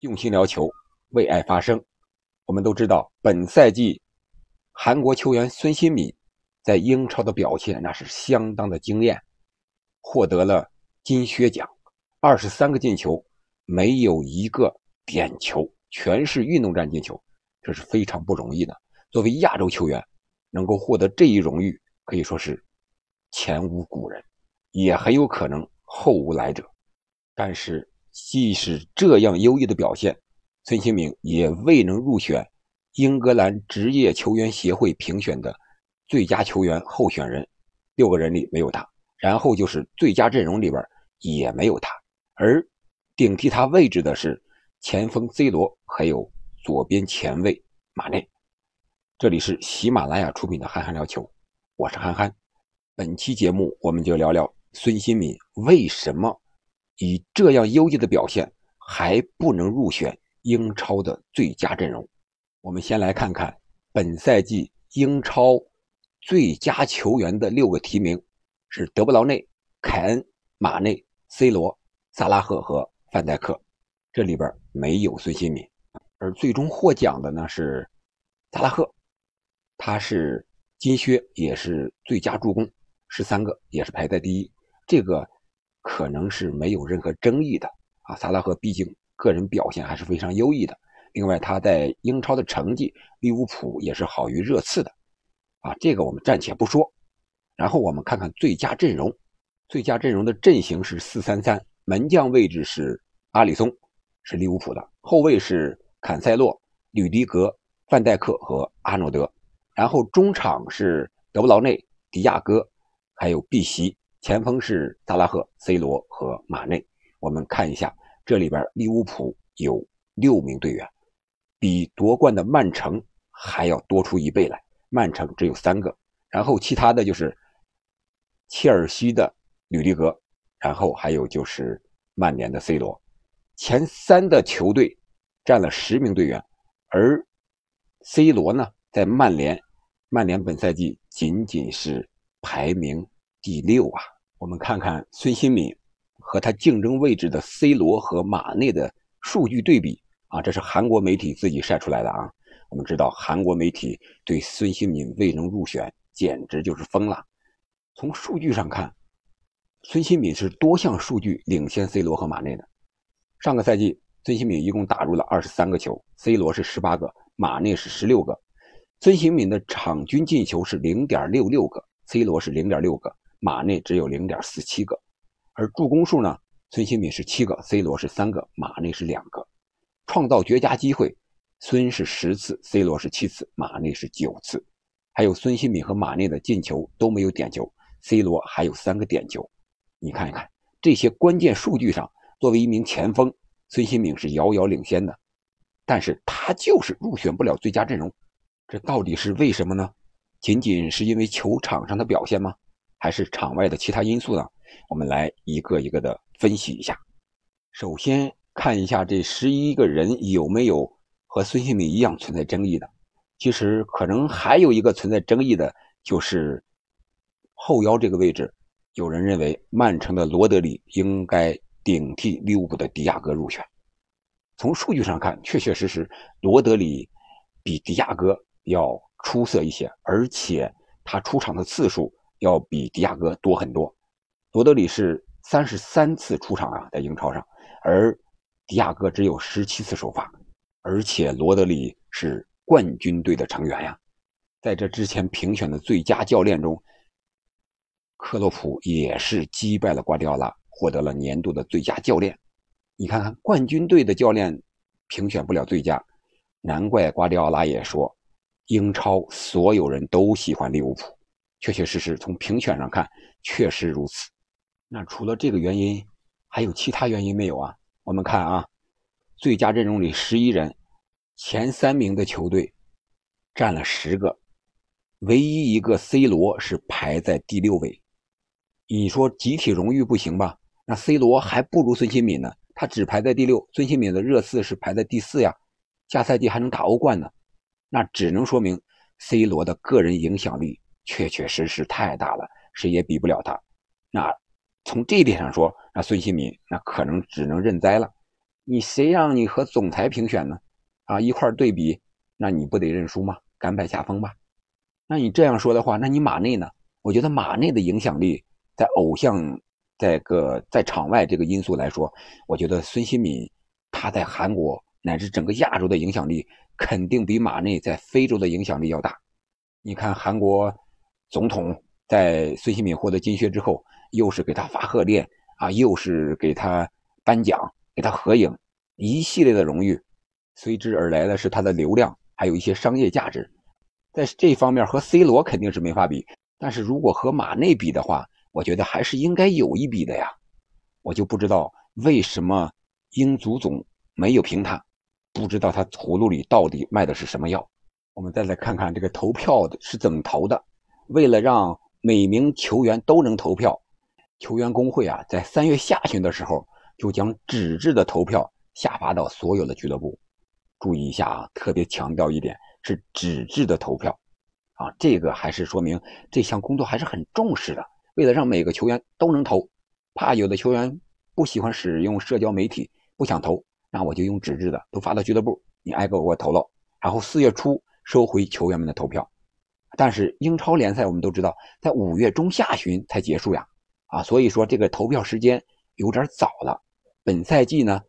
用心聊球，为爱发声。我们都知道，本赛季韩国球员孙兴敏在英超的表现那是相当的惊艳，获得了金靴奖，二十三个进球，没有一个点球，全是运动战进球，这是非常不容易的。作为亚洲球员，能够获得这一荣誉，可以说是前无古人，也很有可能后无来者。但是，即使这样优异的表现，孙兴敏也未能入选英格兰职业球员协会评选的最佳球员候选人，六个人里没有他。然后就是最佳阵容里边也没有他，而顶替他位置的是前锋 C 罗，还有左边前卫马内。这里是喜马拉雅出品的《憨憨聊球》，我是憨憨。本期节目我们就聊聊孙兴敏为什么。以这样优异的表现，还不能入选英超的最佳阵容。我们先来看看本赛季英超最佳球员的六个提名是德布劳内、凯恩、马内、C 罗、萨拉赫和范戴克，这里边没有孙兴敏。而最终获奖的呢是萨拉赫，他是金靴，也是最佳助攻，十三个，也是排在第一。这个。可能是没有任何争议的啊！萨拉赫毕竟个人表现还是非常优异的。另外，他在英超的成绩，利物浦也是好于热刺的啊。这个我们暂且不说。然后我们看看最佳阵容，最佳阵容的阵型是四三三，门将位置是阿里松，是利物浦的；后卫是坎塞洛、吕迪格、范戴克和阿诺德；然后中场是德布劳内、迪亚哥，还有碧玺。前锋是萨拉赫、C 罗和马内。我们看一下，这里边利物浦有六名队员，比夺冠的曼城还要多出一倍来。曼城只有三个，然后其他的就是切尔西的吕迪格，然后还有就是曼联的 C 罗。前三的球队占了十名队员，而 C 罗呢，在曼联，曼联本赛季仅仅是排名。第六啊，我们看看孙兴敏和他竞争位置的 C 罗和马内的数据对比啊，这是韩国媒体自己晒出来的啊。我们知道韩国媒体对孙兴敏未能入选简直就是疯了。从数据上看，孙兴敏是多项数据领先 C 罗和马内的。上个赛季，孙兴敏一共打入了二十三个球，C 罗是十八个，马内是十六个。孙兴敏的场均进球是零点六六个，C 罗是零点六个。马内只有零点四七个，而助攻数呢？孙兴敏是七个，C 罗是三个，马内是两个。创造绝佳机会，孙是十次，C 罗是七次，马内是九次。还有孙兴敏和马内的进球都没有点球，C 罗还有三个点球。你看一看这些关键数据上，作为一名前锋，孙兴敏是遥遥领先的，但是他就是入选不了最佳阵容，这到底是为什么呢？仅仅是因为球场上的表现吗？还是场外的其他因素呢？我们来一个一个的分析一下。首先看一下这十一个人有没有和孙兴敏一样存在争议的。其实可能还有一个存在争议的，就是后腰这个位置，有人认为曼城的罗德里应该顶替利物浦的迪亚哥入选。从数据上看，确确实实罗德里比迪亚哥要出色一些，而且他出场的次数。要比迪亚哥多很多，罗德里是三十三次出场啊，在英超上，而迪亚哥只有十七次首发，而且罗德里是冠军队的成员呀。在这之前评选的最佳教练中，克洛普也是击败了瓜迪奥拉，获得了年度的最佳教练。你看看冠军队的教练评选不了最佳，难怪瓜迪奥拉也说，英超所有人都喜欢利物浦。确确实实，从评选上看，确实如此。那除了这个原因，还有其他原因没有啊？我们看啊，最佳阵容里十一人，前三名的球队占了十个，唯一一个 C 罗是排在第六位。你说集体荣誉不行吧？那 C 罗还不如孙兴敏呢，他只排在第六。孙兴敏的热刺是排在第四呀，下赛季还能打欧冠呢。那只能说明 C 罗的个人影响力。确确实实太大了，谁也比不了他。那从这一点上说，那孙兴敏那可能只能认栽了。你谁让你和总裁评选呢？啊，一块对比，那你不得认输吗？甘拜下风吧？那你这样说的话，那你马内呢？我觉得马内的影响力在偶像在个在场外这个因素来说，我觉得孙兴敏他在韩国乃至整个亚洲的影响力肯定比马内在非洲的影响力要大。你看韩国总统在孙兴敏获得金靴之后，又是给他发贺电啊，又是给他颁奖、给他合影，一系列的荣誉，随之而来的是他的流量，还有一些商业价值。在这方面和 C 罗肯定是没法比，但是如果和马内比的话，我觉得还是应该有一比的呀。我就不知道为什么英足总没有评他，不知道他葫芦里到底卖的是什么药。我们再来看看这个投票的是怎么投的。为了让每名球员都能投票，球员工会啊，在三月下旬的时候就将纸质的投票下发到所有的俱乐部。注意一下啊，特别强调一点。是纸质的投票，啊，这个还是说明这项工作还是很重视的。为了让每个球员都能投，怕有的球员不喜欢使用社交媒体，不想投，那我就用纸质的都发到俱乐部，你挨个给我投了，然后四月初收回球员们的投票。但是英超联赛我们都知道，在五月中下旬才结束呀，啊，所以说这个投票时间有点早了。本赛季呢，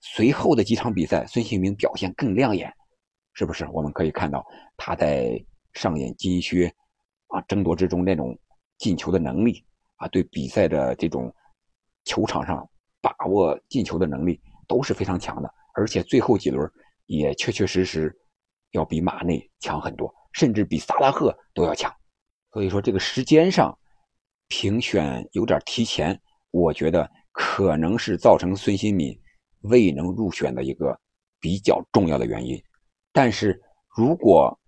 随后的几场比赛，孙兴民表现更亮眼。是不是我们可以看到他在上演金靴啊争夺之中那种进球的能力啊，对比赛的这种球场上把握进球的能力都是非常强的，而且最后几轮也确确实实要比马内强很多，甚至比萨拉赫都要强。所以说这个时间上评选有点提前，我觉得可能是造成孙兴敏未能入选的一个比较重要的原因。但是，如果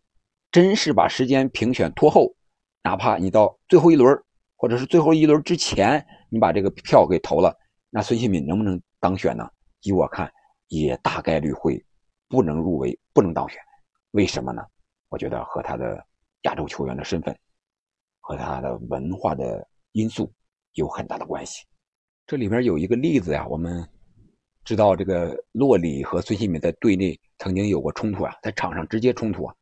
真是把时间评选拖后，哪怕你到最后一轮，或者是最后一轮之前，你把这个票给投了，那孙兴敏能不能当选呢？依我看，也大概率会不能入围，不能当选。为什么呢？我觉得和他的亚洲球员的身份和他的文化的因素有很大的关系。这里边有一个例子呀，我们。知道这个洛里和孙兴敏在队内曾经有过冲突啊，在场上直接冲突啊，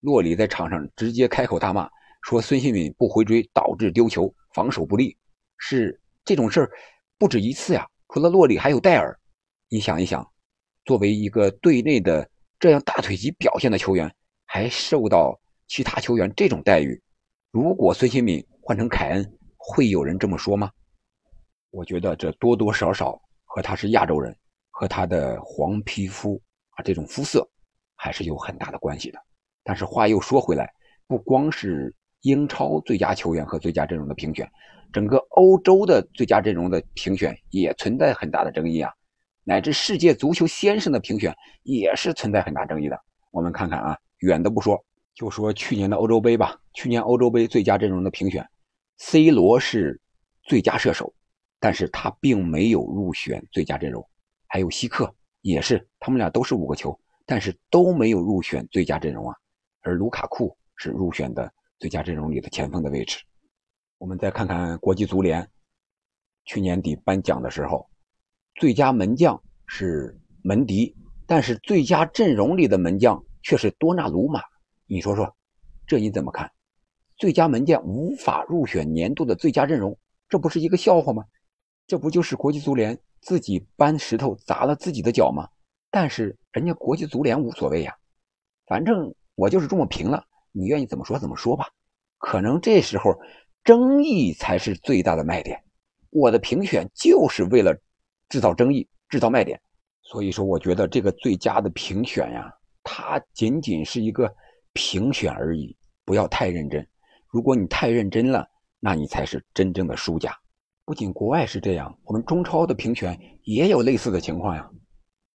洛里在场上直接开口大骂，说孙兴敏不回追导致丢球，防守不利，是这种事儿不止一次呀。除了洛里，还有戴尔。你想一想，作为一个队内的这样大腿级表现的球员，还受到其他球员这种待遇，如果孙兴敏换成凯恩，会有人这么说吗？我觉得这多多少少和他是亚洲人。和他的黄皮肤啊，这种肤色还是有很大的关系的。但是话又说回来，不光是英超最佳球员和最佳阵容的评选，整个欧洲的最佳阵容的评选也存在很大的争议啊，乃至世界足球先生的评选也是存在很大争议的。我们看看啊，远的不说，就说去年的欧洲杯吧。去年欧洲杯最佳阵容的评选，C 罗是最佳射手，但是他并没有入选最佳阵容。还有希克也是，他们俩都是五个球，但是都没有入选最佳阵容啊。而卢卡库是入选的最佳阵容里的前锋的位置。我们再看看国际足联去年底颁奖的时候，最佳门将是门迪，但是最佳阵容里的门将却是多纳鲁马。你说说，这你怎么看？最佳门将无法入选年度的最佳阵容，这不是一个笑话吗？这不就是国际足联？自己搬石头砸了自己的脚吗？但是人家国际足联无所谓呀，反正我就是这么评了，你愿意怎么说怎么说吧。可能这时候争议才是最大的卖点，我的评选就是为了制造争议、制造卖点。所以说，我觉得这个最佳的评选呀，它仅仅是一个评选而已，不要太认真。如果你太认真了，那你才是真正的输家。不仅国外是这样，我们中超的评选也有类似的情况呀。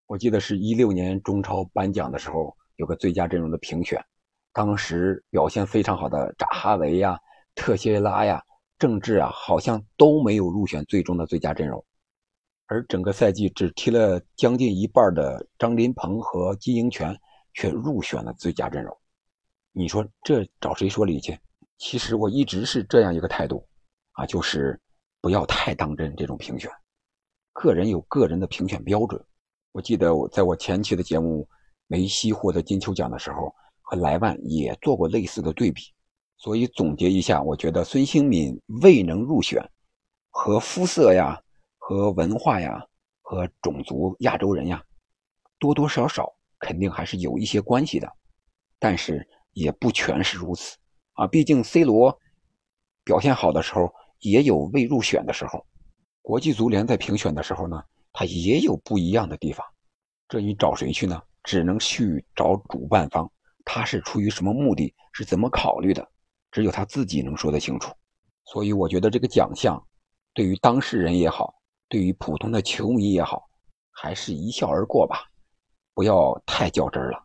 我记得是一六年中超颁奖的时候，有个最佳阵容的评选，当时表现非常好的扎哈维呀、特谢拉呀、郑智啊，好像都没有入选最终的最佳阵容。而整个赛季只踢了将近一半的张琳芃和金英权却入选了最佳阵容。你说这找谁说理去？其实我一直是这样一个态度，啊，就是。不要太当真这种评选，个人有个人的评选标准，我记得我在我前期的节目梅西获得金球奖的时候，和莱万也做过类似的对比。所以总结一下，我觉得孙兴敏未能入选，和肤色呀、和文化呀、和种族亚洲人呀，多多少少肯定还是有一些关系的，但是也不全是如此啊。毕竟 C 罗表现好的时候，也有未入选的时候。国际足联在评选的时候呢，他也有不一样的地方。这你找谁去呢？只能去找主办方，他是出于什么目的，是怎么考虑的？只有他自己能说得清楚，所以我觉得这个奖项，对于当事人也好，对于普通的球迷也好，还是一笑而过吧，不要太较真了，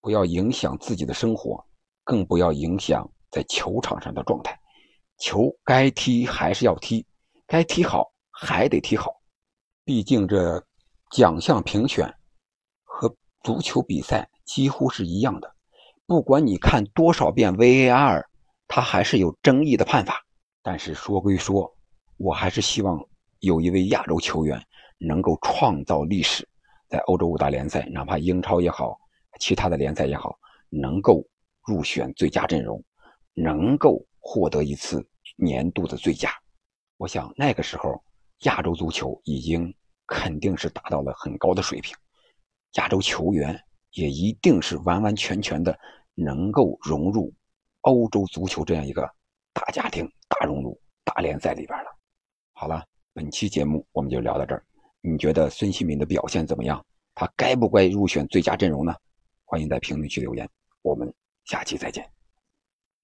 不要影响自己的生活，更不要影响在球场上的状态。球该踢还是要踢，该踢好还得踢好，毕竟这奖项评选和足球比赛几乎是一样的，不管你看多少遍 VAR。他还是有争议的判法，但是说归说，我还是希望有一位亚洲球员能够创造历史，在欧洲五大联赛，哪怕英超也好，其他的联赛也好，能够入选最佳阵容，能够获得一次年度的最佳。我想那个时候，亚洲足球已经肯定是达到了很高的水平，亚洲球员也一定是完完全全的能够融入。欧洲足球这样一个大家庭、大熔炉、大联赛里边了。好了，本期节目我们就聊到这儿。你觉得孙兴民的表现怎么样？他该不该入选最佳阵容呢？欢迎在评论区留言。我们下期再见。